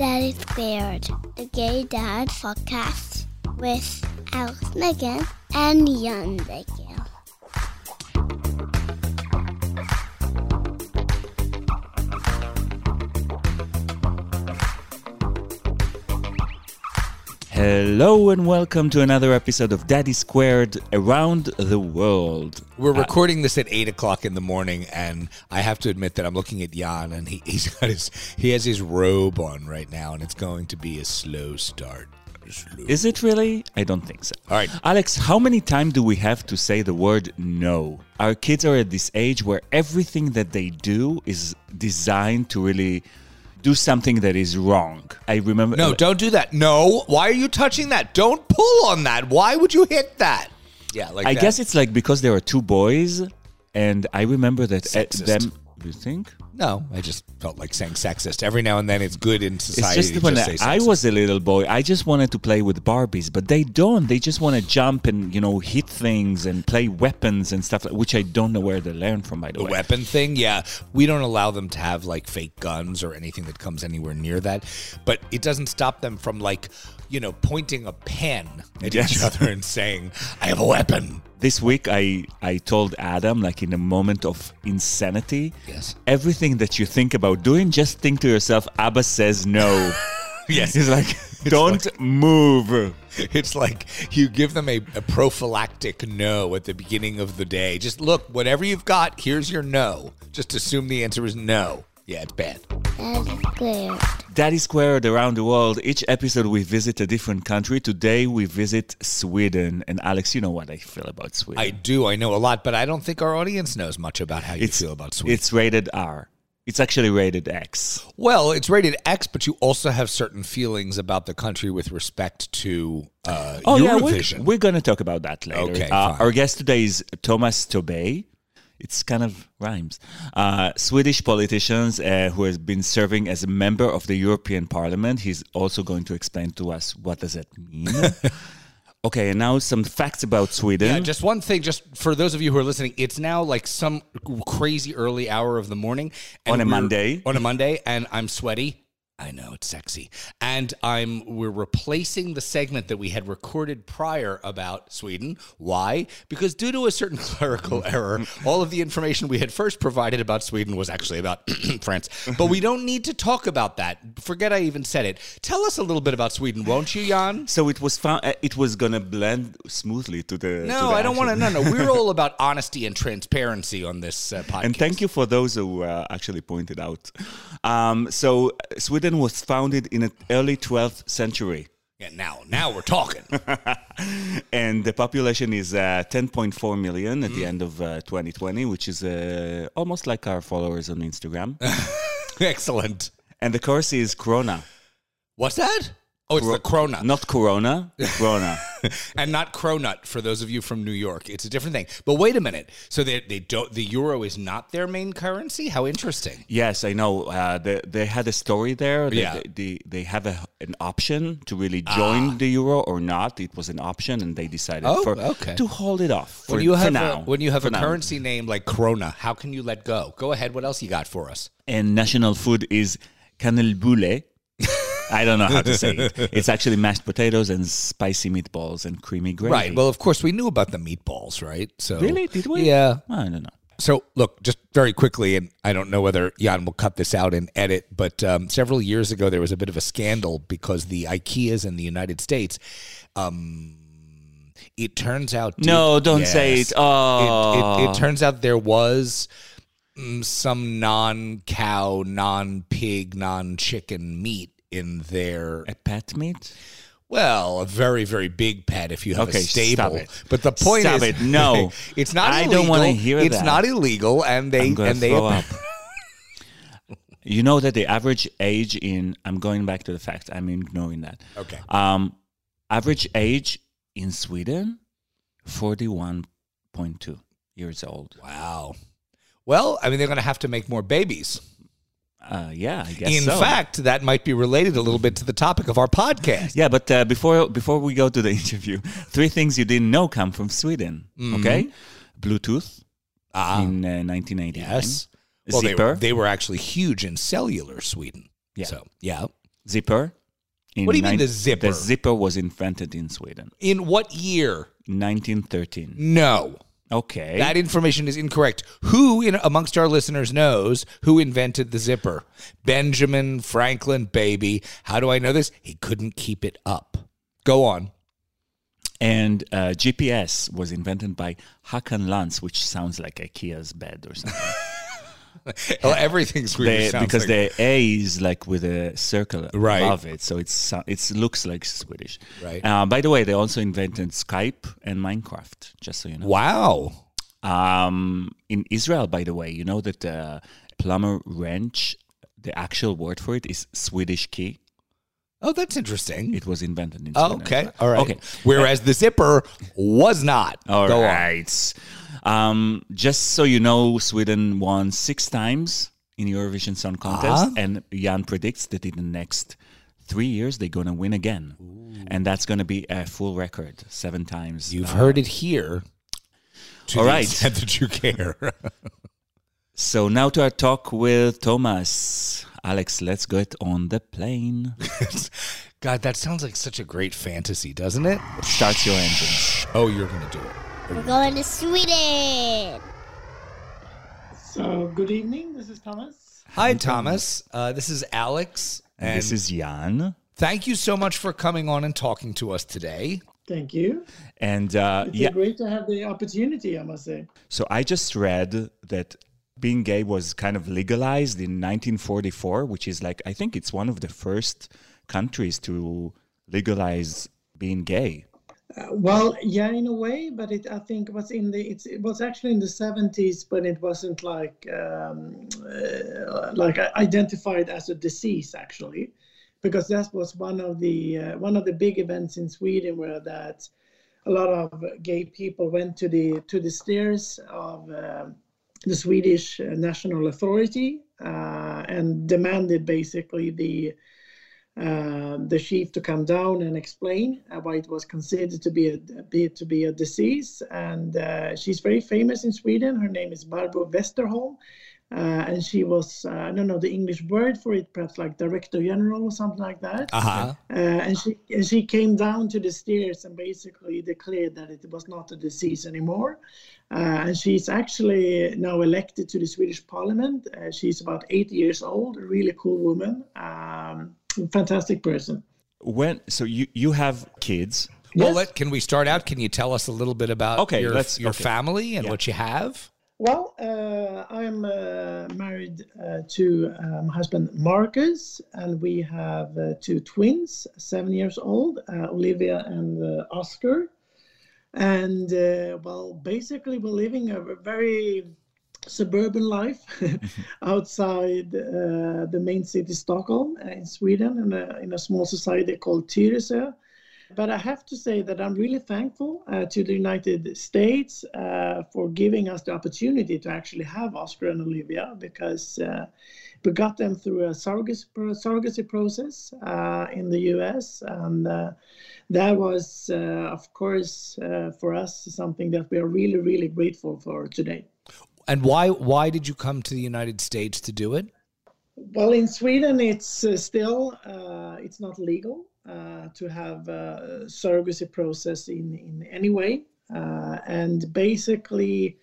Daddy Squared, the Gay Dad podcast with Alex Maghen and Jan Maghen. Hello and welcome to another episode of Daddy Squared Around the World. We're uh, recording this at eight o'clock in the morning, and I have to admit that I'm looking at Jan, and he, he's got his he has his robe on right now, and it's going to be a slow start. Slow. Is it really? I don't think so. All right. Alex, how many times do we have to say the word no? Our kids are at this age where everything that they do is designed to really do something that is wrong. I remember. No, don't do that. No, why are you touching that? Don't pull on that. Why would you hit that? Yeah, like I that. guess it's like because there are two boys, and I remember that at Sexist. them. You think? No. I just felt like saying sexist. Every now and then, it's good in It's society. just to when just say I was a little boy, I just wanted to play with Barbies, but they don't. They just want to jump and you know hit things and play weapons and stuff, which I don't know where they learn from. By the, The way, weapon thing, yeah. We don't allow them to have like fake guns or anything that comes anywhere near that. But it doesn't stop them from like, you know, pointing a pen at each other and saying, I have a weapon. this week I I told Adam like in a moment of insanity, Yes. everything that you think about doing, just think to yourself, Abba says no. Yes. He's like, don't move. It's like you give them a, a prophylactic no at the beginning of the day. Just look, whatever you've got, here's your no. Just assume the answer is no. Yeah, it's bad. Daddy Squared. Daddy Squared around the world. Each episode we visit a different country. Today we visit Sweden. And Alex, you know what I feel about Sweden. I do, I know a lot, but I don't think our audience knows much about how you it's, feel about Sweden. It's rated R. It's actually rated X. Well, it's rated X, but you also have certain feelings about the country with respect to uh, Oh yeah, we're, Eurovision. we're going to talk about that later. Okay, Uh, fine. our guest today is Tomas Tobé. It's kind of rhymes. Uh, Swedish politicians uh, who has been serving as a member of the European Parliament. He's also going to explain to us what does that mean. okay, and now some facts about Sweden. yeah, just one thing, just for those of you who are listening, it's now like some crazy early hour of the morning and On a Monday. On a Monday, and I'm sweaty. I know it's sexy, and I'm we're replacing the segment that we had recorded prior about Sweden. Why? Because due to a certain clerical error, all of the information we had first provided about Sweden was actually about France. But we don't need to talk about that. Forget I even said it. Tell us a little bit about Sweden, won't you, Jan? so it was found, uh, it was gonna blend smoothly to the. to No, the I don't want to. No, no. We're all about honesty and transparency on this uh, podcast. And thank you for those who uh, actually pointed out. Um, so uh, Was founded in the early 12th century. Yeah, now, now we're talking. and the population is uh, 10.4 million Mm. at the end of uh, 2020, which is uh, almost like our followers on Instagram. Excellent. and the currency is Corona, What's that? Oh, it's the Cronut, not Corona, Corona. and not Cronut for those of you from New York. It's a different thing. But wait a minute. So they they don't. The euro is not their main currency. How interesting. yes, I know. Uh, they, they had a story there. They, Yeah. they, they, have a, an option to really join the euro or not. It was an option, and they decided Ah. Oh, for, okay. to hold it off for, When you have now. a, when you have a now. currency name like Krona, how can you let go? Go ahead. What else you got for us? and national food is kanelbulle. I don't know how to say it. It's actually mashed potatoes and spicy meatballs and creamy gravy. Right. Well, of course, we knew about the meatballs, right? So really? Did we? Yeah. I don't know. So, look, just very quickly, and I don't know whether Jan will cut this out and edit, but um, several years ago there was a bit of a scandal because the IKEAs in the United States, um, it turns out. No, don't say it. Oh. It, it, it turns out there was mm, some non cow, non pig, non chicken meat in their A pet meat? well, a very, very big pet if you have Okay, a stable. stop it. But the point Stop is, it. No. it's not. I illegal. don't wanna hear It's that. not illegal, and they and they. You know that the average age in I'm going back to the fact. I'm ignoring that. Okay. Um, average age in Sweden, forty-one point two years old. Wow. Well, I mean, they're going to have to make more babies. Uh, yeah, I guess In so. fact, that might be related a little bit to the topic of our podcast. Yeah, but uh, before before we go to the interview, three things you didn't know come from Sweden. Okay, Bluetooth Mm-hmm. Ah, in uh, 1989. yes. Well, they Zipper, were, they were actually huge in cellular Sweden. Yeah. So, yeah. zipper. What do you mean the zipper? The zipper was invented in Sweden, In what year? 1913. No. Okay. That information is incorrect. Who in amongst our listeners knows who invented the zipper? Benjamin Franklin, baby. How do I know this? He couldn't keep it up. Go on. and uh, GPS was invented by Hakan Lans, which sounds like IKEA's bed or something. Well, everything's Swedish They- because like- the A is like with a circle Right. above it, so it's it looks like Swedish. Right. Uh, by the way, they also invented Skype and Minecraft. Just so you know. wow. Um, in Israel, by the way, you know that uh, plumber wrench, the actual word for it is Swedish key. Oh, that's interesting. It was invented in Oh, Sweden. okay. All right. Okay. Whereas the zipper was not. All Go on. Um, just so you know, Sweden won six times in Eurovision Song Contest, Uh-huh. and Jan predicts that in the next three years they're going to win again, and that's going to be a full record, seven times. You've Uh, heard it here. All right. extent that you care. so now to our talk with Tomas. Alex, let's get on the plane. God, that sounds like such a great fantasy, doesn't it? Start your engines. Oh, you're going to do it. We're going to Sweden. So, good evening. This is Tomas. Hi, Tomas. Uh, this is Alex. And this is Jan. thank you so much for coming on and talking to us today. Thank you. And uh, It's yeah, great to have the opportunity, I must say. So I just read that being gay was kind of legalized in 1944, which is like I think it's one of the first countries to legalize being gay. Uh, well, yeah, in a way, but it I think it was in the it was actually in the 70s, but it wasn't like um, uh, like identified as a disease actually, because that was one of the uh, one of the big events in Sweden where that a lot of gay people went to the to the stairs of um the Swedish National Authority uh, and demanded basically the uh, the chief to come down and explain uh, why it was considered to be a be, to be a disease. And uh, she's very famous in Sweden. Her name is Barbro Westerholm. Uh, and she was, uh, I don't know the English word for it, perhaps like director general or something like that. Uh-huh. Uh, and she and she came down to the stairs and basically declared that it was not a disease anymore. Uh, and she's actually now elected to the Swedish Parliament. Uh, she's about 80 years old, a really cool woman, um, fantastic person. When so you you have kids. Well, Yes. let, can we start out? Can you tell us a little bit about Okay, your, your okay. family and Yeah. what you have? Well, uh, I'm uh, married uh, to uh, my husband Marcus, and we have uh, two twins, seven years old, uh, Olivia and uh, Oscar. And uh, well, basically, we're living a very suburban life outside uh, the main city, Stockholm, uh, in Sweden, in a, in a small society called Tyresö. But I have to say that I'm really thankful uh, to the United States uh, for giving us the opportunity to actually have Oscar and Olivia because uh, we got them through a surrogacy, surrogacy process uh, in the US. And uh, that was, uh, of course, uh, for us something that we are really, really grateful for today. And why why did you come to the United States to do it? Well, in Sweden, it's uh, still uh, it's not legal uh, to have a surrogacy process in in any way, uh, and basically,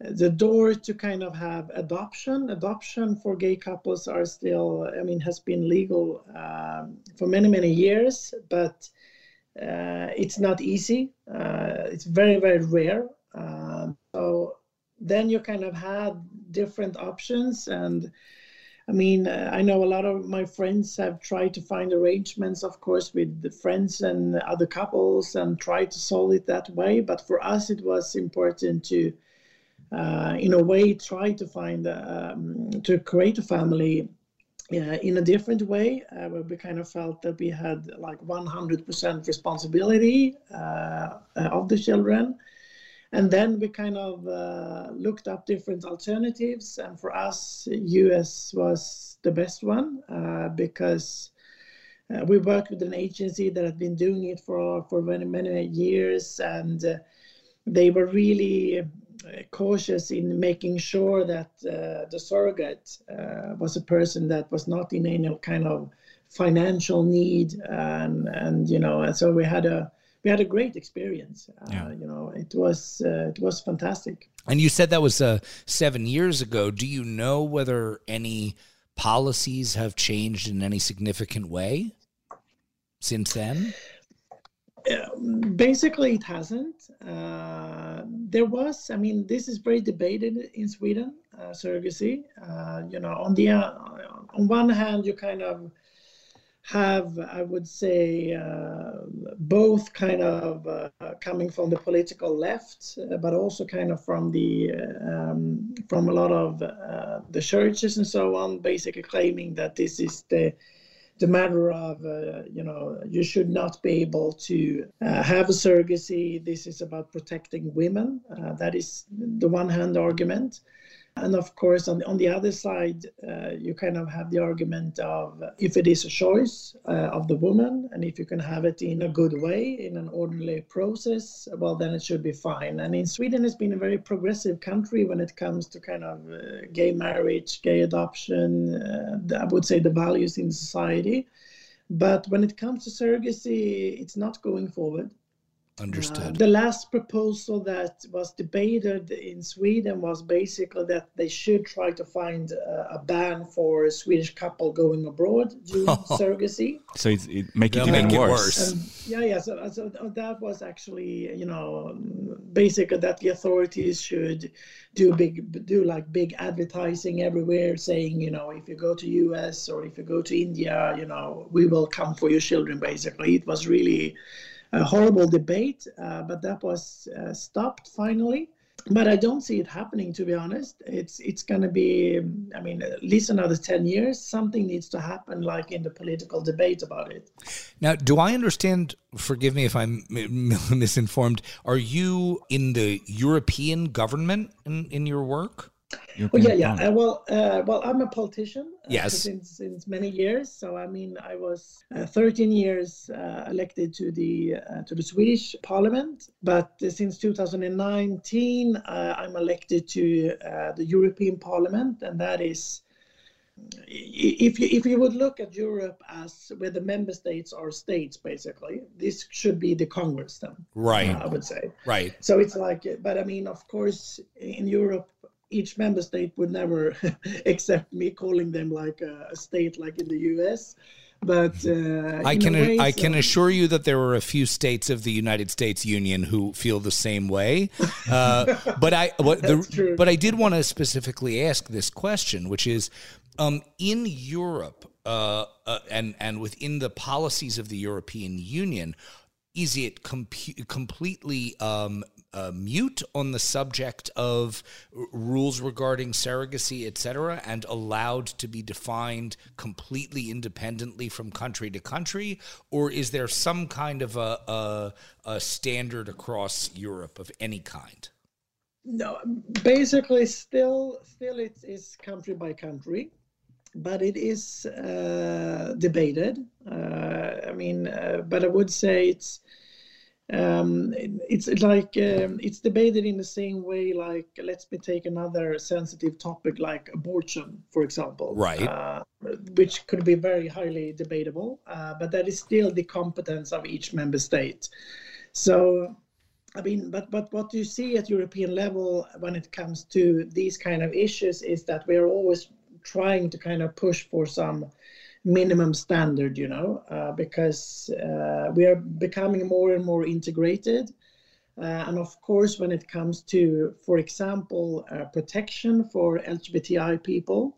the door to kind of have adoption adoption for gay couples are still I mean has been legal um, for many many years, but uh, it's not easy. Uh, it's very very rare. Um, so then you kind of had different options and I mean, uh, I know a lot of my friends have tried to find arrangements, of course, with the friends and other couples and try to solve it that way. But for us, it was important to, uh, in a way, try to find, um, to create a family uh, in a different way, uh, where we kind of felt that we had like 100% responsibility uh, of the children. And then we kind of uh, looked up different alternatives, and for us, US was the best one uh, because uh, we worked with an agency that had been doing it for for many many years, and uh, they were really uh, cautious in making sure that uh, the surrogate was a person that was not in any kind of financial need, and and you know, and so we had a we had a great experience. Uh, Yeah. You know, it was uh, it was fantastic. And you said that was uh, seven years ago. Do you know whether any policies have changed in any significant way since then? Basically, it hasn't. Uh, there was, I mean, this is very debated in Sweden, uh, surrogacy. Uh, you know, on the uh, on one hand, you kind of have, I would say, uh, both kind of uh, coming from the political left, uh, but also kind of from the um, from a lot of uh, the churches and so on, basically claiming that this is the the matter of uh, you know you should not be able to uh, have a surrogacy. This is about protecting women. Uh, that is the one hand argument and of course on the, on the other side uh, you kind of have the argument of if it is a choice uh, of the woman and if you can have it in a good way in an orderly process well then it should be fine. And in sweden it's been a very progressive country when it comes to kind of uh, gay marriage gay adoption uh, i would say the values in society. But when it comes to surrogacy it's not going forward uh, Understood. the last proposal that was debated in Sweden was basically that they should try to find uh, a ban for a Swedish couple going abroad doing surrogacy. So it's, it make it even make it worse. worse. Um, yeah, yeah. So, so that was actually, you know, basically that the authorities should do big, do like big advertising everywhere, saying, you know, if you go to US or if you go to India, you know, we will come for your children. Basically, it was really a horrible debate, uh, but that was uh, stopped finally. But I don't see it happening, to be honest. It's it's going to be, I mean, at least another ten years. Something needs to happen, like in the political debate about it. Now, do I understand? Forgive me if I'm misinformed. Are you in the European government in, in your work? Oh yeah, yeah. Uh, well, uh, well, I'm a politician. uh, Yes. since since many years. So I mean, I was uh, 13 years uh, elected to the uh, to the Swedish Parliament, but uh, since 2019, uh, I'm elected to uh, the European Parliament, and that is. If you if you would look at Europe as where the member states are states, basically, this should be the Congress then. Right. I would say. Right. So it's like, but I mean, of course, in Europe, each member state would never accept me calling them like a, a state like in the US. But uh, I can way, I so- can assure you that there are a few states of the United States Union who feel the same way. Uh, but I what the, but I did want to specifically ask this question, which is um, in Europe uh, uh, and and within the policies of the European Union, is it compu- completely um, uh, mute on the subject of r- rules regarding surrogacy, etc., and allowed to be defined completely independently from country to country? Or is there some kind of a, a, a standard across Europe of any kind? no, basically still still it is country by country, but it is uh, debated. Uh, I mean, uh, but I would say it's um, it's like um, it's debated in the same way. Like let's me take another sensitive topic like abortion, for example, Right. Uh, which could be very highly debatable, uh, but that is still the competence of each member state. So I mean, but but what you see at European level when it comes to these kind of issues is that we are always trying to kind of push for some minimum standard, you know, uh, because uh, we are becoming more and more integrated. Uh, and of course, when it comes to, for example, uh, protection for LGBTI people,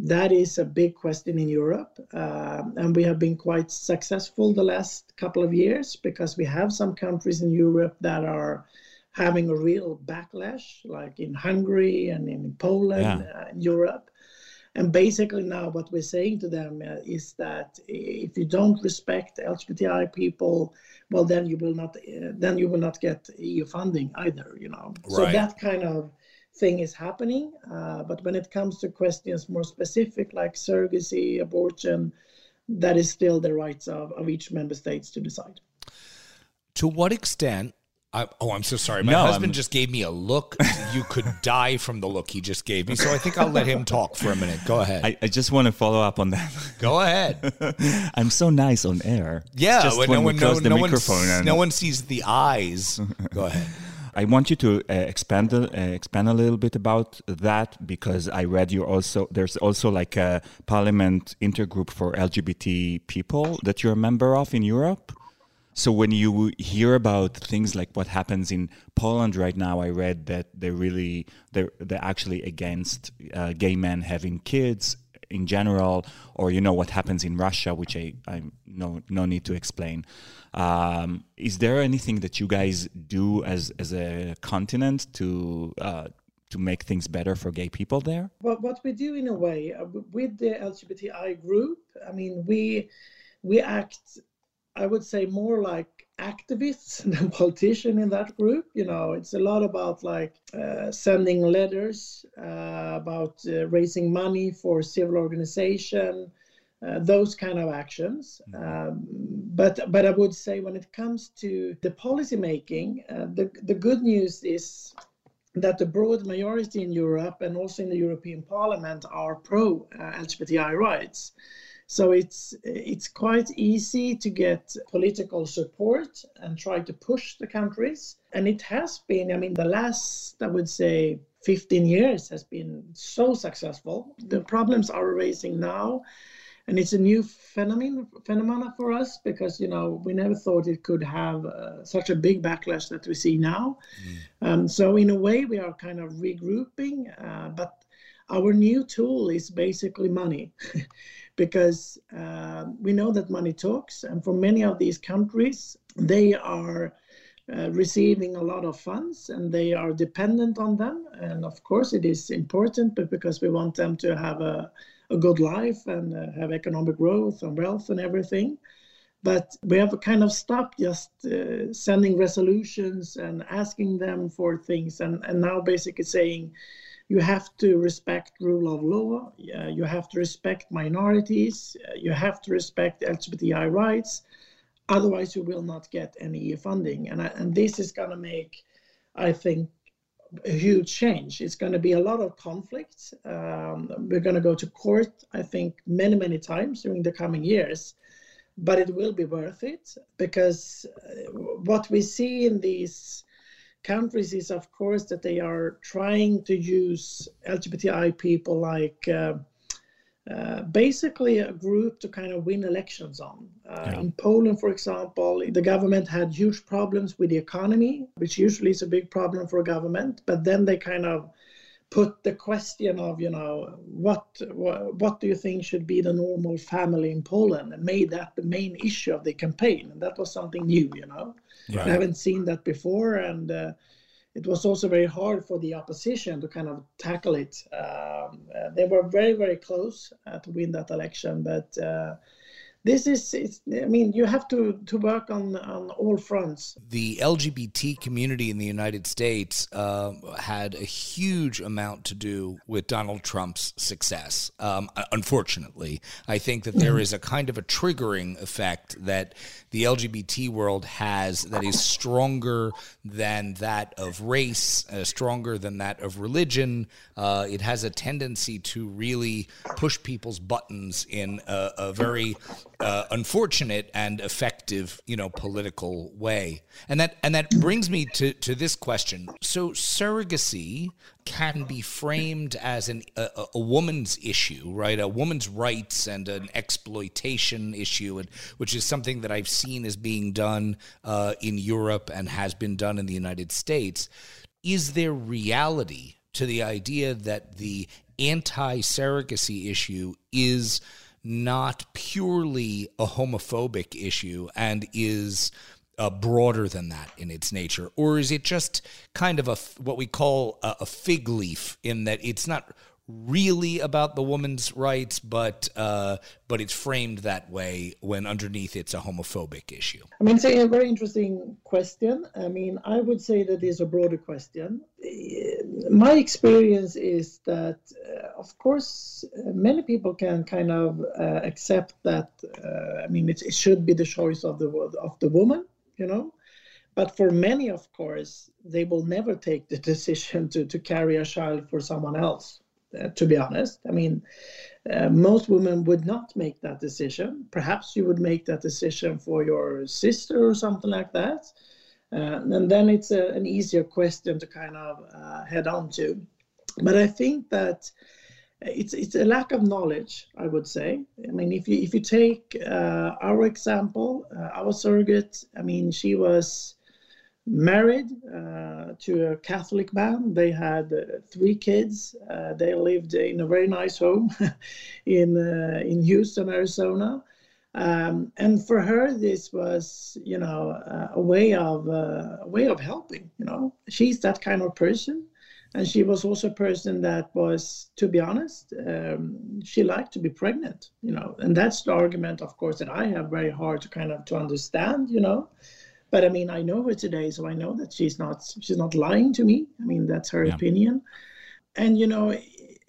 that is a big question in Europe. Um, and we have been quite successful the last couple of years because we have some countries in Europe that are having a real backlash, like in Hungary and in Poland, Yeah. uh, in Europe. And basically, now what we're saying to them uh, is that if you don't respect LGBTI people, well, then you will not, uh, then you will not get EU funding either. You know, so that kind of thing is happening. Uh, but when it comes to questions more specific, like surrogacy, abortion, that is still the rights of, of each member states to decide. To what extent I, oh, I'm so sorry. My No, husband I'm- just gave me a look. You could die from the look he just gave me. So I think I'll let him talk for a minute. Go ahead. I, I just want to follow up on that. Go ahead. I'm so nice on air. Yeah, just when when no one, no, close the no, microphone. s- and- no one sees the eyes. Go ahead. I want you to uh, expand uh, expand a little bit about that because I read you also. There's also like a Parliament intergroup for LGBT people that you're a member of in Europe. So when you hear about things like what happens in Poland right now, I read that they're really they're they're actually against uh, gay men having kids in general, or you know what happens in Russia, which I I no no need to explain. Um, is there anything that you guys do as as a continent to uh, to make things better for gay people there? Well, what we do in a way uh, with the LGBTI group, I mean, we we act, I would say, more like activists than politicians in that group. You know, it's a lot about like uh, sending letters, uh, about uh, raising money for civil organization, uh, those kind of actions. Um, but but I would say when it comes to the policy making, uh, the the good news is that the broad majority in Europe and also in the European Parliament are pro uh, LGBTI rights. So it's it's quite easy to get political support and try to push the countries. And it has been, I mean, the last I would say 15 years has been so successful. The problems are raising now, and it's a new phenomenon phenomena for us because you know we never thought it could have uh, such a big backlash that we see now. Um, so in a way, we are kind of regrouping, uh, but our new tool is basically money, because uh, we know that money talks, and for many of these countries, they are. Uh, receiving a lot of funds and they are dependent on them and of course it is important but because we want them to have a, a good life and uh, have economic growth and wealth and everything but we have kind of stopped just uh, sending resolutions and asking them for things and, and now basically saying you have to respect rule of law uh, you have to respect minorities uh, you have to respect lgbti rights otherwise you will not get any funding. And, I, and this is going to make i think a huge change. It's going to be a lot of conflict. Um, we're going to go to court i think many many times during the coming years but it will be worth it because uh, what we see in these countries is of course that they are trying to use lgbti people like uh, uh, basically a group to kind of win elections on. Uh, Yeah. In Poland, for example, the government had huge problems with the economy, which usually is a big problem for a government. But then they kind of put the question of, you know, what what, what do you think should be the normal family in Poland, and made that the main issue of the campaign. And that was something new, you know. I haven't seen that before, and uh, it was also very hard for the opposition to kind of tackle it. Um, uh, they were very, very close uh, to win that election, but uh, this is, it's, I mean, you have to, to work on, on all fronts. the LGBT community in the United States uh, had a huge amount to do with Donald Trump's success. Um, unfortunately, I think that there is a kind of a triggering effect that the LGBT world has that is stronger than that of race, uh, stronger than that of religion. Uh, it has a tendency to really push people's buttons in a, a very uh, unfortunate and effective, you know, political way. And that and that brings me to to this question. So surrogacy can be framed as an, a, a- woman's issue, right? A woman's rights and an exploitation issue, and, which is something that I've seen is being done uh, in Europe and has been done in the United States. Is there reality to the idea that the anti surrogacy issue is not purely a homophobic issue and is uh, broader than that in its nature, or is it just kind of a what we call a, a fig leaf in that it's not really about the woman's rights, but uh, but it's framed that way when underneath it's a homophobic issue. I mean, it's a very interesting question. I mean, I would say that is a broader question. Uh, My experience is that, uh, of course, uh, many people can kind of uh, accept that. Uh, I mean, it, it should be the choice of the of the woman, you know. but for many, of course, they will never take the decision to, to carry a child for someone else, uh, to be honest. I mean, uh, most women would not make that decision. Perhaps you would make that decision for your sister or something like that. Uh, and then it's a, an easier question to kind of uh, head on to. But I think that it's it's a lack of knowledge, I would say. I mean, if you if you take uh, our example, uh, our surrogate, I mean, she was married uh, to a Catholic man. They had uh, three kids. Uh, they lived in a very nice home in uh, in Houston, Arizona. Um, and for her, this was, you know, a way of a way of helping. You know, she's that kind of person and she was also a person that was to be honest um, she liked to be pregnant you know and that's the argument of course that i have very hard to kind of to understand you know but i mean i know her today so i know that she's not she's not lying to me. I mean that's her yeah. opinion. And you know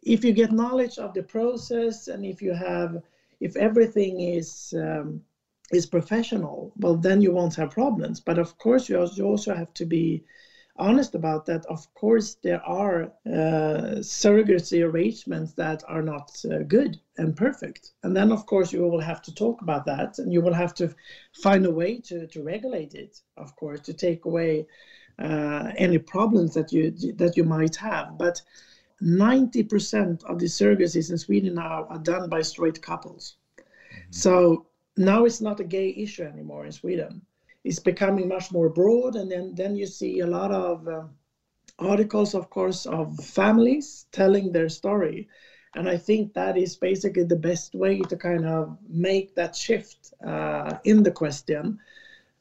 if you get knowledge of the process and if you have if everything is um, is professional well then you won't have problems. But of course you also have to be honest about that, of course, there are uh, surrogacy arrangements that are not uh, good and perfect. And then, of course, you will have to talk about that and you will have to find a way to, to regulate it, of course, to take away uh, any problems that you, that you might have. But 90% of the surrogacies in Sweden now are done by straight couples. Mm-hmm. So now it's not a gay issue anymore in Sweden is becoming much more broad. And then, then you see a lot of uh, articles, of course, of families telling their story. And I think that is basically the best way to kind of make that shift uh, in the question.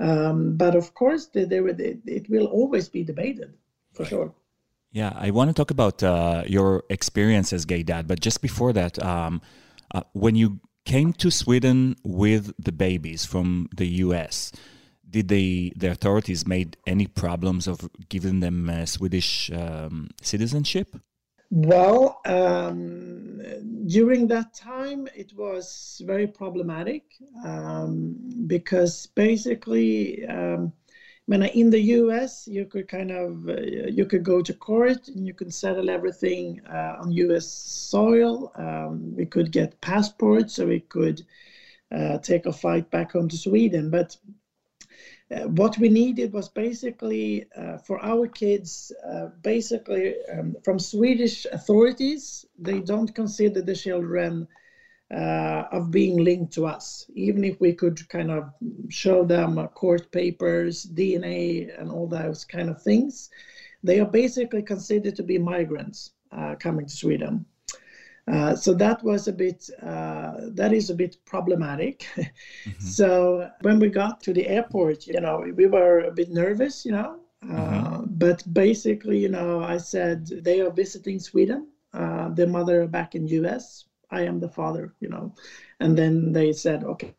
Um, but of course, there, there, it will always be debated for right. sure. Yeah, I want to talk about uh, your experience as gay dad, but just before that, um, uh, when you came to Sweden with the babies from the US, did they the authorities made any problems of giving them uh, Swedish um, citizenship? Well, um, during that time, it was very problematic um, because basically, um, when in the U.S. you could kind of uh, you could go to court and you could settle everything uh, on U.S. soil. Um, we could get passports, so we could uh, take a flight back home to Sweden, but what we needed was basically uh, for our kids, uh, basically um, from Swedish authorities, they don't consider the children uh, of being linked to us, even if we could kind of show them court papers, DNA, and all those kind of things. They are basically considered to be migrants uh, coming to Sweden. Uh, so that was a bit uh, that is a bit problematic mm-hmm. so when we got to the airport you know we were a bit nervous you know uh, mm-hmm. but basically you know i said they are visiting sweden uh, their mother back in us i am the father you know and then they said okay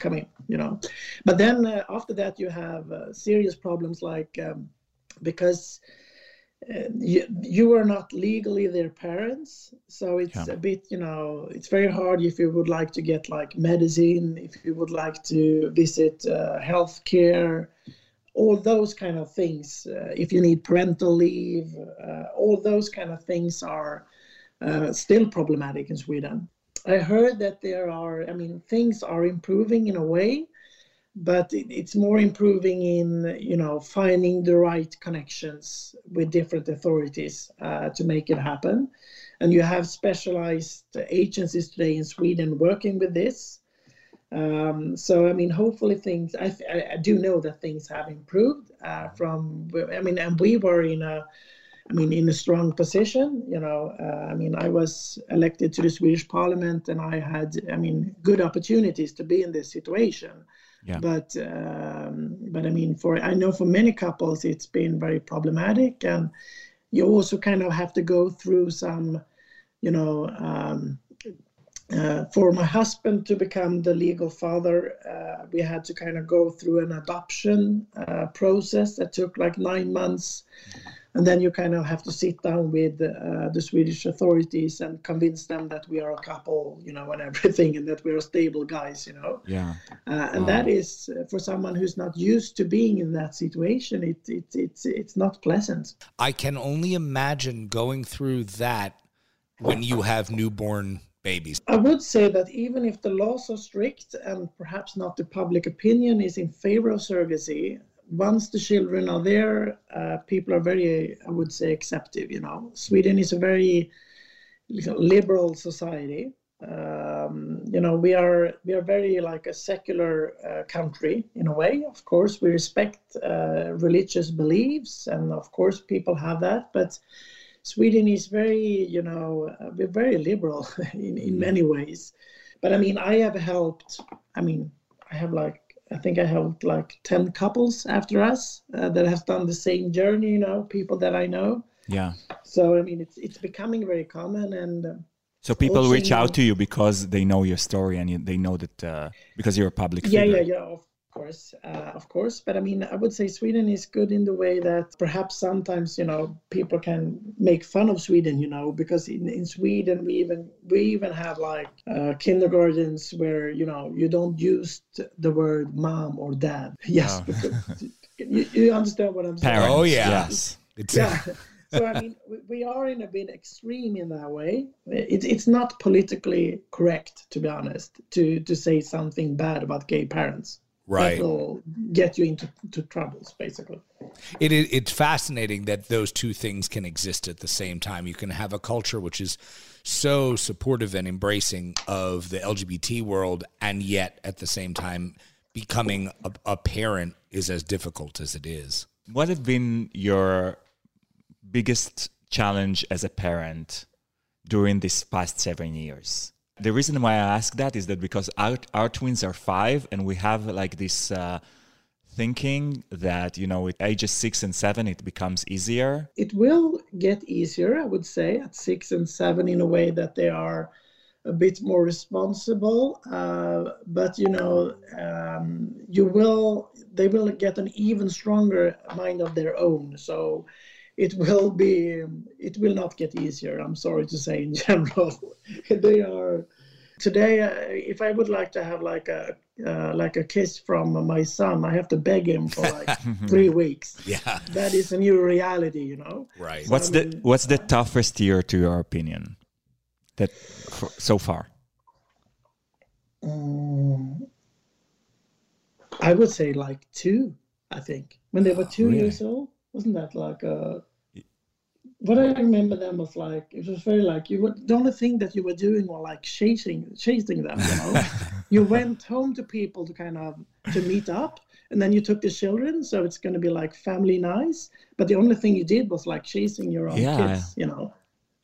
come in you know but then uh, after that you have serious problems like um, because you, you are not legally their parents so it's yeah. a bit you know it's very hard if you would like to get like medicine if you would like to visit uh, health care all those kind of things uh, if you need parental leave uh, all those kind of things are uh, still problematic in sweden i heard that there are i mean things are improving in a way but it, it's more improving in you know finding the right connections with different authorities uh, to make it happen and you have specialized agencies today in sweden working with this um, so i mean hopefully things I, I, do know that things have improved uh, from i mean and we were in a I mean, in a strong position, you know. Uh, I mean, I was elected to the Swedish Parliament, and I had, I mean, good opportunities to be in this situation. Yeah. But um, but I mean, for I know for many couples it's been very problematic, and you also kind of have to go through some, you know. Um, uh, for my husband to become the legal father, uh, we had to kind of go through an adoption uh, process that took like nine months. And then you kind of have to sit down with uh, the Swedish authorities and convince them that we are a couple, you know, and everything, and that we're stable guys, you know. Yeah. Uh, and that is uh, for someone who's not used to being in that situation. It, it it's it's not pleasant. I can only imagine going through that when you have newborn babies. I would say that even if the laws are strict and perhaps not the public opinion is in favor of surrogacy, once the children are there, uh, people are very, I would say, acceptive. You know, Sweden is a very liberal society. Um, you know, we are we are very like a secular uh, country in a way. Of course, we respect uh, religious beliefs, and of course, people have that. But Sweden is very, you know, uh, we're very liberal in in many ways. But I mean, I have helped. I mean, I have like I think I helped like 10 couples after us uh, that have done the same journey, you know, people that I know. Yeah. So, I mean, it's, it's becoming very common. And uh, So people reach out to you because they know your story and you, they know that uh, because you're a public yeah, figure. yeah, yeah, of course, uh, of course. But I mean, I would say Sweden is good in the way that perhaps sometimes, you know, people can make fun of Sweden, you know, because in, in Sweden we even we even have like uh, kindergartens where you know you don't use the word mom or dad. Yes, Oh. because you, you understand what I'm saying. Parents. Oh, yeah. Yes. It's yeah. So I mean, we, we are in a bit extreme in that way. It's it's not politically correct, to be honest, to to say something bad about gay parents. Right. That will get you into to troubles, basically. It, is it's fascinating that those two things can exist at the same time. You can have a culture which is so supportive and embracing of the LGBT world, and yet at the same time, becoming a, a parent is as difficult as it is. What have been your biggest challenge as a parent during these past seven years? The reason why I ask that is that because our, our twins are five and we have like this uh, thinking that, you know, at ages six and seven, it becomes easier. It will get easier, I would say, at six and seven in a way that they are a bit more responsible. Uh, but you know, um, you will they will get an even stronger mind of their own. So it will be it will not get easier. I'm sorry to say in general, they are today. Uh, if I would like to have like a uh, like a kiss from my son, I have to beg him for like three weeks. Yeah, That is a new reality, you know. right. What's the what's the toughest year to your opinion that for, so far? Um, I would say like two. I think when they were two Really? years old, wasn't that like a? What I remember them was like it was very like you were the only thing that you were doing was like chasing chasing them. You know, you went home to people to kind of to meet up, and then you took the children, so it's going to be like family nice. But the only thing you did was like chasing your own Yeah. kids. You know.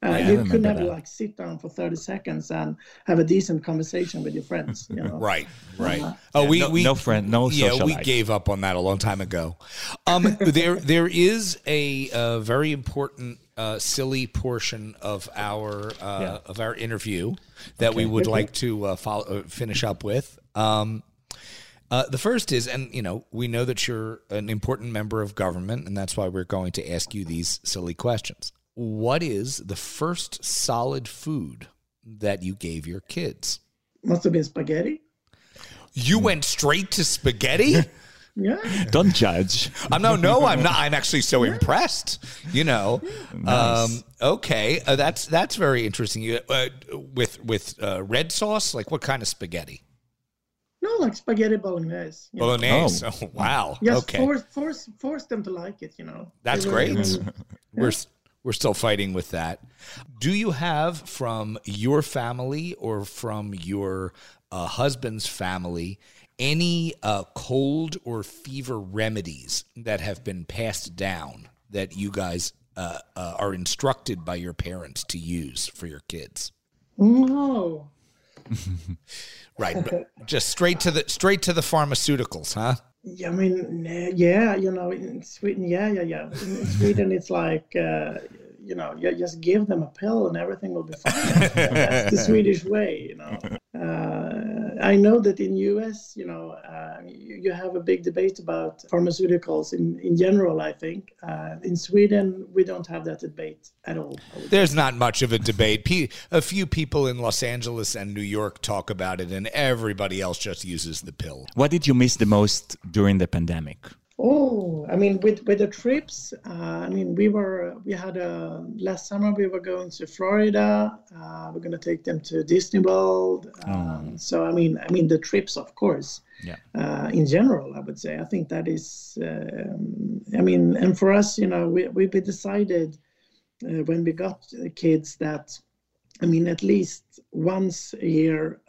Uh, I you could never that. like sit down for 30 seconds and have a decent conversation with your friends you know Right, right. Uh-huh. Oh, we, no, we no friend, no yeah, social we life. gave up on that a long time ago. Um, there, there is a, uh very important, uh, silly portion of our uh, Yeah. of our interview that we would like to uh, follow, uh, finish up with. Um, uh, the first is, and you know, we know that you're an important member of government, and that's why we're going to ask you these silly questions. What is the first solid food that you gave your kids? must have been spaghetti You went straight to spaghetti. yeah Don't judge. I'm no, no, I'm not. I'm actually so impressed. You know, um, okay, uh, that's that's very interesting. You uh, with with uh, red sauce, like what kind of spaghetti? no like spaghetti bolognese. Bolognese. Oh, wow. yes okay, force force force them to like it you know that's They were- great. We're s- we're still fighting with that. Do you have from your family or from your uh, husband's family any uh, cold or fever remedies that have been passed down that you guys uh, uh, are instructed by your parents to use for your kids? no Right, just straight to the straight to the pharmaceuticals, huh? Yeah, I mean yeah you know in Sweden yeah yeah yeah. In, in Sweden it's like uh, you know you just give them a pill and everything will be fine. That's the Swedish way you know. Uh, I know that in US, you know, uh, you, you have a big debate about pharmaceuticals in, in general. I think uh, in Sweden we don't have that debate at all. I say. There's not much of a debate. Pe- A few people in Los Angeles and New York talk about it, and everybody else just uses the pill. What did you miss the most during the pandemic? Oh, I mean, with with the trips, uh, I mean, we were we had a last summer we were going to Florida. Uh, we're gonna take them to Disney World. Um, So I mean, I mean the trips, of course. Yeah. Uh, in general, I would say I think that is. Um, I mean, and for us, you know, we we decided uh, when we got kids that, I mean, at least once a year.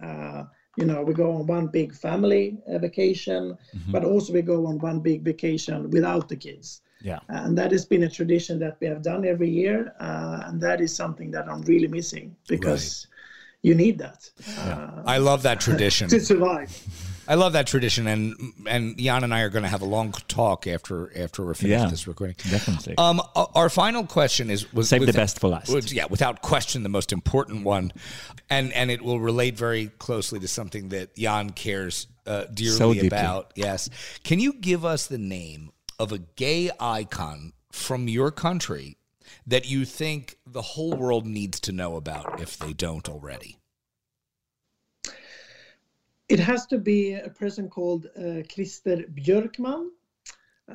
Uh, you know, we go on one big family uh, vacation, but also we go on one big vacation without the kids. Yeah. And that has been a tradition that we have done every year. Uh, and that is something that I'm really missing because you need that uh, I love that tradition. to survive. I love that tradition, and and Jan and I are going to have a long talk after after we're finished Yeah. this recording. Definitely. Um, our- final question is was Save the best for last. was- yeah, without question, the most important one, and and it will relate very closely to something that Jan cares uh, dearly So about. Yes, can you give us the name of a gay icon from your country that you think the whole world needs to know about if they don't already? It has to be a person called uh, Christer Björkman.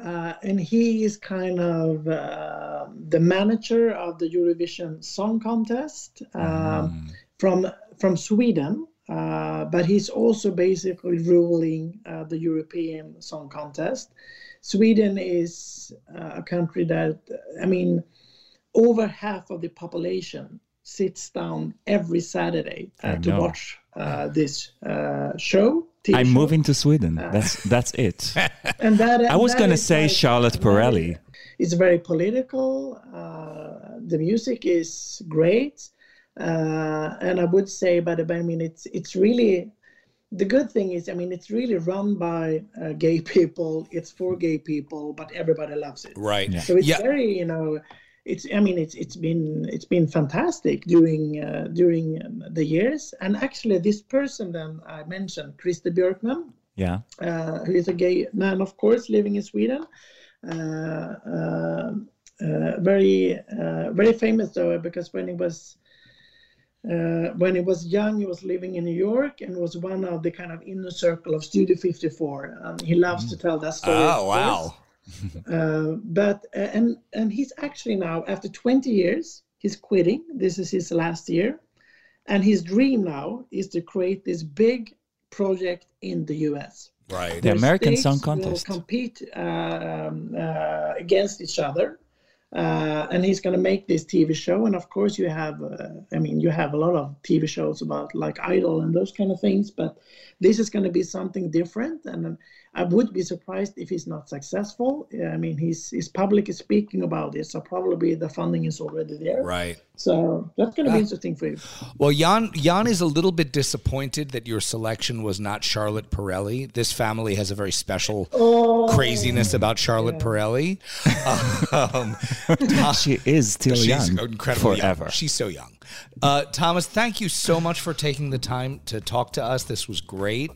Uh, and he is kind of uh, the manager of the Eurovision Song Contest um, from from Sweden, uh, but he's also basically ruling uh, the European Song Contest. Sweden is uh, a country that, I mean, over half of the population sits down every Saturday uh, to watch uh, this uh, show. TV I'm show. moving to Sweden. That's that's it. And that, I was gonna say like- Charlotte Perrelli. It's very political. Uh, the music is great, uh, and I would say, but I mean, it's it's really the good thing is, I mean, it's really run by uh, gay people. It's for gay people, but everybody loves it. Right. Yeah. So it's Yeah. very, you know, it's. I mean, it's it's been it's been fantastic during uh, during um, the years. And actually, this person then I mentioned, Christer Björkman, Yeah. uh, who is a gay man, of course, living in Sweden. Uh, uh, uh, very, uh, very famous though, because when he was uh, when he was young, he was living in New York and was one of the kind of inner circle of Studio 54. And he loves to tell that story. Oh wow. Uh, but uh, and and he's actually now after 20 years he's quitting. This is his last year. And his dream now is to create this big project in the us Right. The where American states Song Contest. will compete um, uh, against each other. Uh, and he's going to make this tv show. And of course you have uh, i mean you have a lot of tv shows about like idol and those kind of things. But this is going to be something different. And i would be surprised if he's not successful i mean he's he's publicly speaking about it so probably the funding is already there Right. so that's going to be interesting for you Well, Jan Jan is a little bit disappointed that your selection was not Charlotte Perrelli. This family has a very special oh craziness about Charlotte Perrelli. Um, She is still she's young. incredibly young. forever. She's so young. Uh, Tomas, thank you so much for taking the time to talk to us. This was great.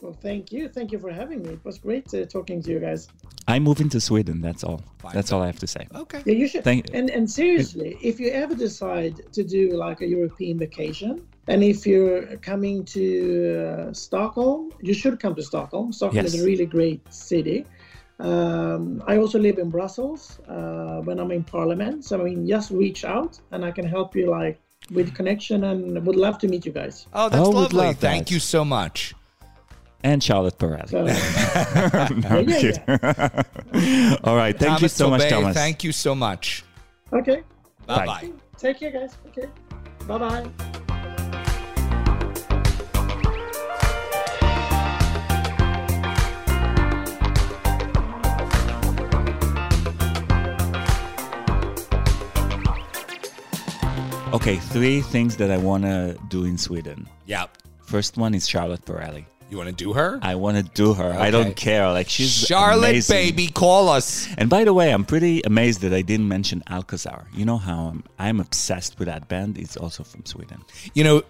Well thank you thank you for having me it was great uh, talking to you guys I'm moving to Sweden. That's all. That's all I have to say. Okay. Yeah, you should. Thank- and and seriously, if you ever decide to do like a European vacation, and if you're coming to uh, Stockholm, you should come to Stockholm. Stockholm is a really great city. Um, I also live in Brussels uh, when I'm in Parliament. So I mean, just reach out, and I can help you like with connection, and would love to meet you guys. Oh, that's Oh, lovely. love Thank that. you so much. And Charlotte Perrelli. So, No, I'm yeah, all right. Thank you Tomas so much, Tomas. Thank you so much. okay, Bye bye. take care, guys. Okay, bye bye. Okay, three things that I want to do in Sweden. Yeah. First one is Charlotte Perrelli. You want to do her? I want to do her. I don't care. Like she's Charlotte, amazing. baby, call us. And by the way, I'm pretty amazed that I didn't mention Alcazar. You know how I'm, I'm obsessed with that band. It's also from Sweden. You know,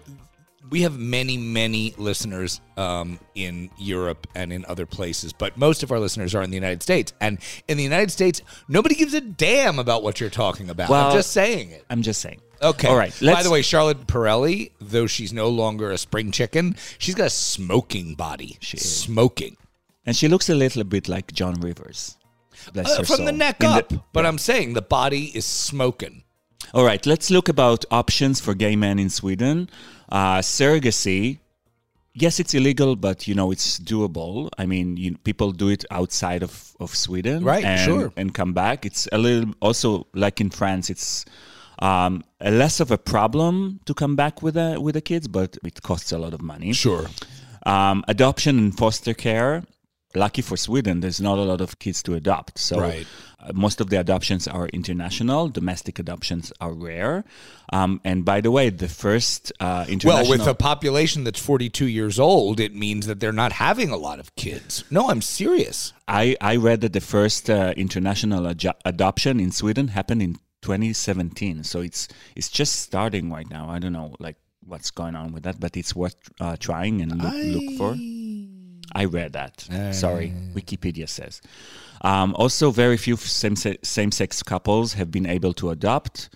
we have many, many listeners um, in Europe and in other places, but most of our listeners are in the United States. And in the United States, nobody gives a damn about what you're talking about. Well- I'm just saying it. I'm just saying. Okay. All right. By let's- the way, Charlotte Perrelli, though she's no longer a spring chicken, she's got a smoking body. She is. smoking. And she looks a little bit like Joan Rivers. Bless Uh, her from the neck In up. but I'm saying the body is smoking. All right, let's look about options for gay men in Sweden. Uh, surrogacy, yes, it's illegal, but you know it's doable. I mean, you, people do it outside of, of Sweden, Right, And, sure. and come back. It's a little also like in France. It's um, less of a problem to come back with a with the kids, but it costs a lot of money. Sure. Um, adoption and foster care. Lucky for Sweden, there's not a lot of kids to adopt. So Right. uh, most of the adoptions are international. Domestic adoptions are rare. Um, and by the way, the first uh, international. Well, with a population that's 42 years old, it means that they're not having a lot of kids. No, I'm serious. I, I read that the first uh, international adjo- adoption in Sweden happened in 2017. So it's it's just starting right now. I don't know like what's going on with that, but it's worth uh, trying and look, look for. I read that. Sorry, Wikipedia says. Um, also, very few same same sex couples have been able to adopt,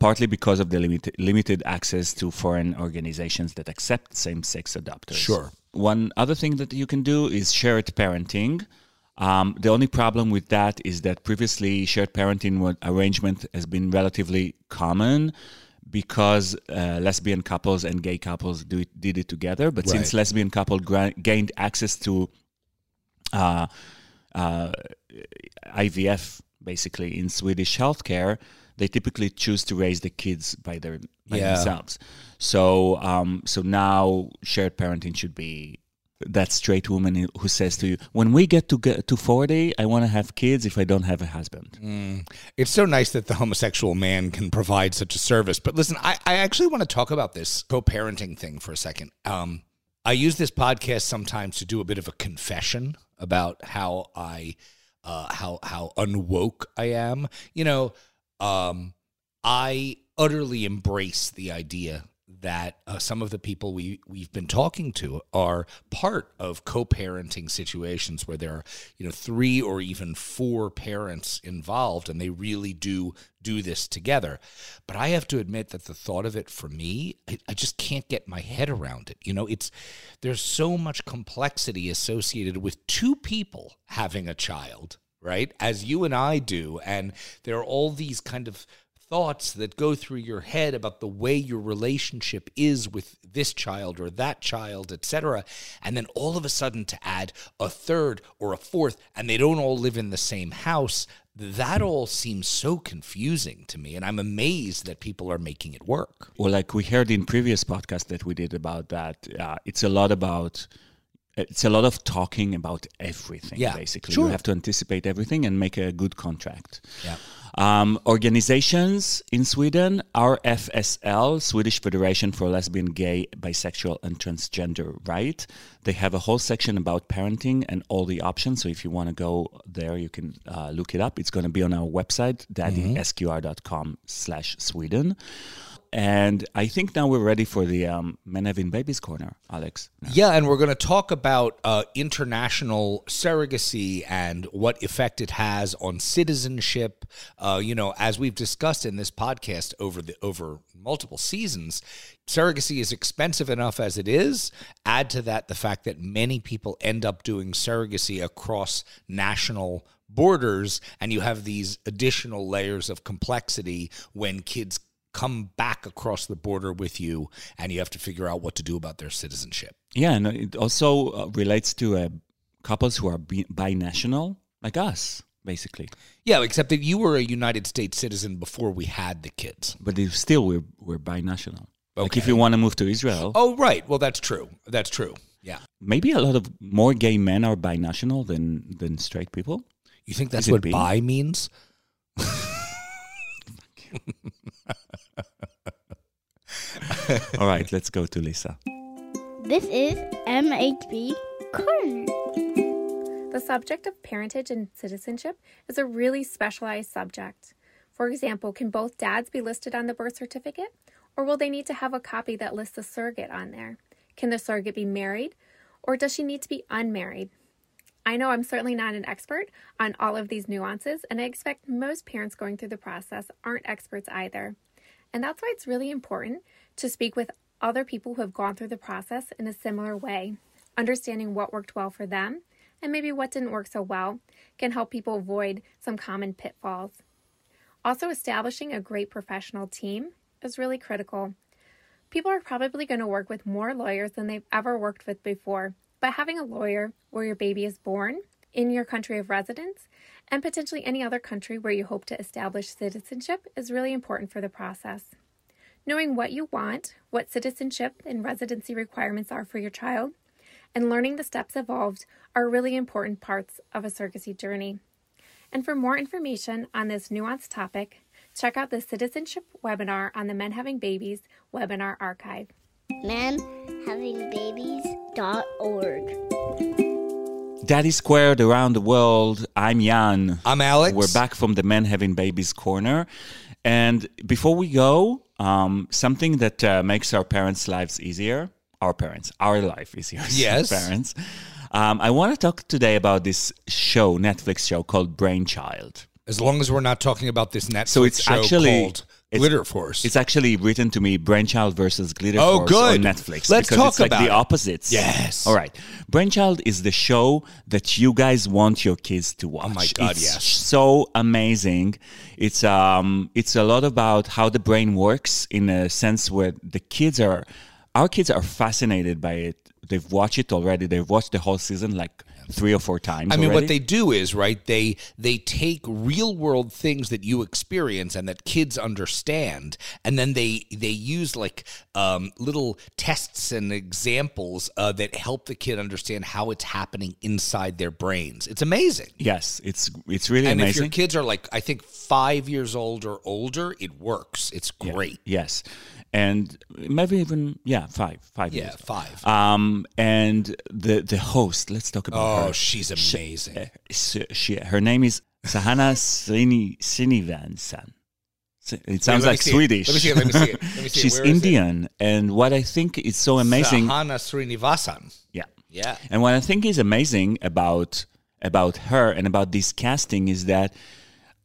partly because of the limited limited access to foreign organizations that accept same sex adopters. Sure. One other thing that you can do is shared parenting. Um, the only problem with that is that previously shared parenting arrangement has been relatively common because uh, lesbian couples and gay couples do it, did it together. But since lesbian couple gra- gained access to uh, uh, IVF, basically in Swedish healthcare, they typically choose to raise the kids by their by Yeah. themselves. So um, so now shared parenting should be that straight woman who says to you, "When we get to get to forty, I want to have kids if I don't have a husband." It's so nice that the homosexual man can provide such a service. But listen, I, I actually want to talk about this co parenting thing for a second. Um, I use this podcast sometimes to do a bit of a confession about how I, uh, how how unwoke I am. You know, um, I utterly embrace the idea that uh, some of the people we we've been talking to are part of co-parenting situations where there are you know three or even four parents involved and they really do do this together. But i have to admit that the thought of it for me I, I just can't get my head around it. You know it's there's so much complexity associated with two people having a child right as you and i do. And there are all these kind of thoughts that go through your head about the way your relationship is with this child or that child, etc. And then all of a sudden to add a third or a fourth, and they don't all live in the same house, that all seems so confusing to me. And I'm amazed that people are making it work. Well, like we heard in previous podcast that we did about that, uh, it's a lot about it's a lot of talking about everything. Yeah, basically, sure. you have to anticipate everything and make a good contract. Yeah. Um, organizations in Sweden, RFSL, Swedish Federation for Lesbian, Gay, Bisexual, and Transgender Right. They have a whole section about parenting and all the options. So if you want to go there, you can uh, look it up. It's going to be on our website, daddysqr.com slash Sweden. And I think now we're ready for the um, Men Having Babies Corner, Alex. Yeah, and we're going to talk about uh, international surrogacy and what effect it has on citizenship. Uh, you know, as we've discussed in this podcast over the over multiple seasons, surrogacy is expensive enough as it is. Add to that the fact that many people end up doing surrogacy across national borders, and you have these additional layers of complexity when kids come back across the border with you and you have to figure out what to do about their citizenship. Yeah, and it also uh, relates to uh, couples who are bi- binational, like us, basically. Yeah, except that you were a United States citizen before we had the kids. But still, we're, we're binational. Like if you want to move to Israel, Oh, right. Well, that's true. That's true. Yeah. maybe a lot of more gay men are binational than, than straight people. You think that's what bi means? All right, let's go to Lisa. This is MHB Corner. The subject of parentage and citizenship is a really specialized subject. For example, can both dads be listed on the birth certificate? Or will they need to have a copy that lists the surrogate on there? Can the surrogate be married? Or does she need to be unmarried? I know I'm certainly not an expert on all of these nuances, and I expect most parents going through the process aren't experts either. And that's why it's really important to speak with other people who have gone through the process in a similar way. Understanding what worked well for them and maybe what didn't work so well can help people avoid some common pitfalls. Also, establishing a great professional team is really critical. People are probably going to work with more lawyers than they've ever worked with before, but having a lawyer where your baby is born, in your country of residence, and potentially any other country where you hope to establish citizenship is really important for the process. Knowing what you want, what citizenship and residency requirements are for your child, and learning the steps involved are really important parts of a surrogacy journey. And for more information on this nuanced topic, check out the citizenship webinar on the Men Having Babies webinar archive. menhavingbabies.org. Daddy Squared around the world. I'm Jan. I'm Alex. We're back from the Men Having Babies corner. And before we go, um, something that uh, makes our parents' lives easier, our parents, our life easier. as Yes. parents. Um, I want to talk today about this show, Netflix show called Brainchild. As long as we're not talking about this Netflix So it's show actually- called it's- Glitter Force. It's actually written to me Brainchild versus Glitter Oh, Force good. on Netflix. Let's because talk it's like about the it. opposites. Yes. All right. Brainchild is the show that you guys want your kids to watch. Oh my God, it's yes. so amazing. It's um it's a lot about how the brain works in a sense where the kids are our kids are fascinated by it. They've watched it already. They've watched the whole season like three or four times. I mean, what they do is right. They they take real world things that you experience and that kids understand, and then they they use like um, little tests and examples uh, that help the kid understand how it's happening inside their brains. It's amazing. Yes, it's it's really And if your kids are like, I think five years old or older, it works. It's great. Yes, and maybe even yeah, five, five Yeah, five. Um, and the the host. Let's talk about Oh, her. she's amazing. Uh, she, she her name is Sahana Srini Srinivasan. It sounds like it. Swedish. Let me see it, let me see it, let me see. She's Where is it? Indian, and what I think is so amazing. Sahana Srinivasan. Yeah. Yeah. And what I think is amazing about about her and about this casting is that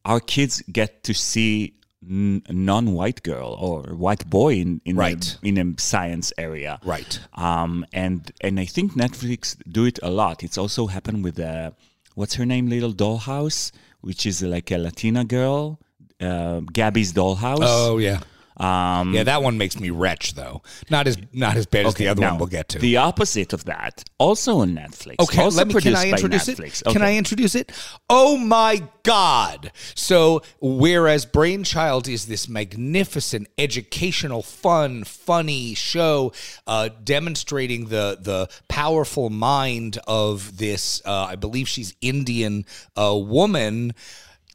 our kids get to see non-white girl or white boy in in Right. a, in a science area. Right. Um, and and I think Netflix do it a lot. It's also happened with uh, what's her name, Little Dollhouse, which is like a Latina girl, uh, Gabby's Dollhouse. Oh yeah. Um, Yeah, that one makes me wretch though. Not as not as bad as the other one we'll get to. The opposite of that, also on Netflix. Okay, also let me. Can produced I by introduce it? Netflix. Can I introduce it? Oh my God! So, whereas Brainchild is this magnificent, educational, fun, funny show uh, demonstrating the the powerful mind of this, uh, I believe she's Indian uh, woman.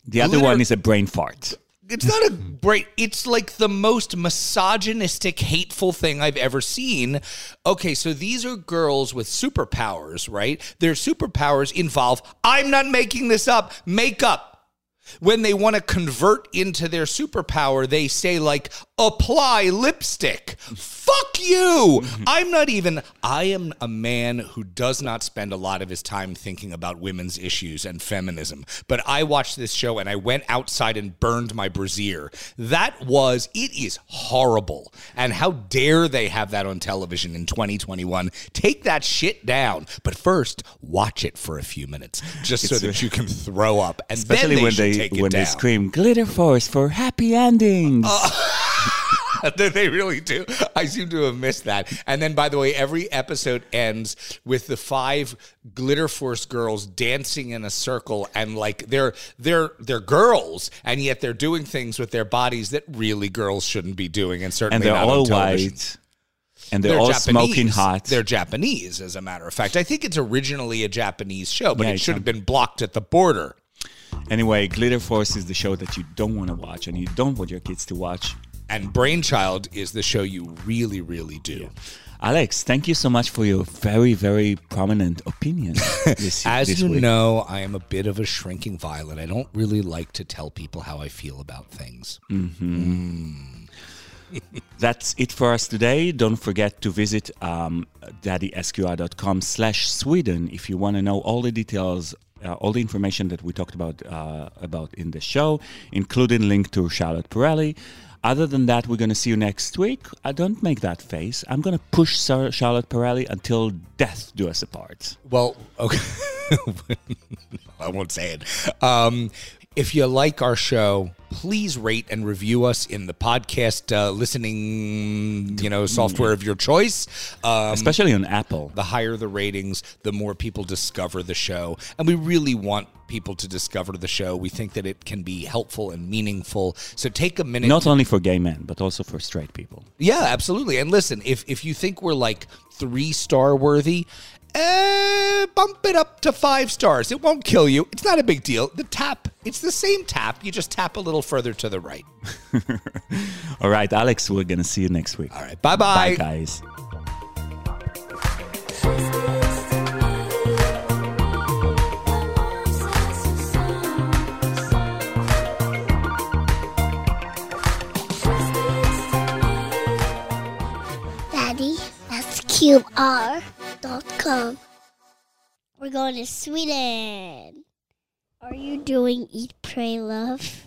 The other Glitter- one is a brain fart. It's not a great. It's like the most misogynistic, hateful thing I've ever seen. Okay, so these are girls with superpowers, right? Their superpowers involve, I'm not making this up, makeup. When they want to convert into their superpower, they say, like, apply lipstick. Fuck you. Mm-hmm. I'm not even, I am a man who does not spend a lot of his time thinking about women's issues and feminism. But I watched this show and I went outside and burned my brassiere. That was, it is horrible. And how dare they have that on television in 2021? Take that shit down. But first, watch it for a few minutes just so that you can throw up. And Especially then they when should they take it when they scream glitter force for happy endings. Oh. Do they really do? I seem to have missed that. And then, by the way, every episode ends with the five glitter force girls dancing in a circle, and like they're they're they're girls, and yet they're doing things with their bodies that really girls shouldn't be doing, and and certainly they're not all white. And they're, all smoking hot. They're Japanese, as a matter of fact. I think it's originally a Japanese show, but Yeah, it should have been blocked at the border. Anyway, Glitter Force is the show that you don't want to watch and you don't want your kids to watch. And Brainchild is the show you really, really do. Alex, thank you so much for your very, very prominent opinion. this, As this you week. know, I am a bit of a shrinking violet. I don't really like to tell people how I feel about things. That's it for us today. Don't forget to visit um, daddysqr.com slash Sweden if you want to know all the details, uh, all the information that we talked about uh, about in the show, including link to Charlotte Perrelli. Other than that, we're going to see you next week. I don't make that face. I'm going to push Charlotte Perrelli until death do us apart. Well, okay. I won't say it. Um, if you like our show, please rate and review us in the podcast uh, listening, you know, software of your choice. Um, Especially on Apple. the higher the ratings, the more people discover the show. And we really want people to discover the show. We think that it can be helpful and meaningful. So take a minute. Not only for gay men, but also for straight people. yeah, absolutely. And listen, if if you think we're like three star worthy, eh, bump it up to five stars. It won't kill you. It's not a big deal. The tap, it's the same tap. You just tap a little further to the right. All right, Alex, we're going to see you next week. All right. Bye Bye, bye. guys. Daddy, that's We're going to Sweden. Are you doing Eat, Pray, Love?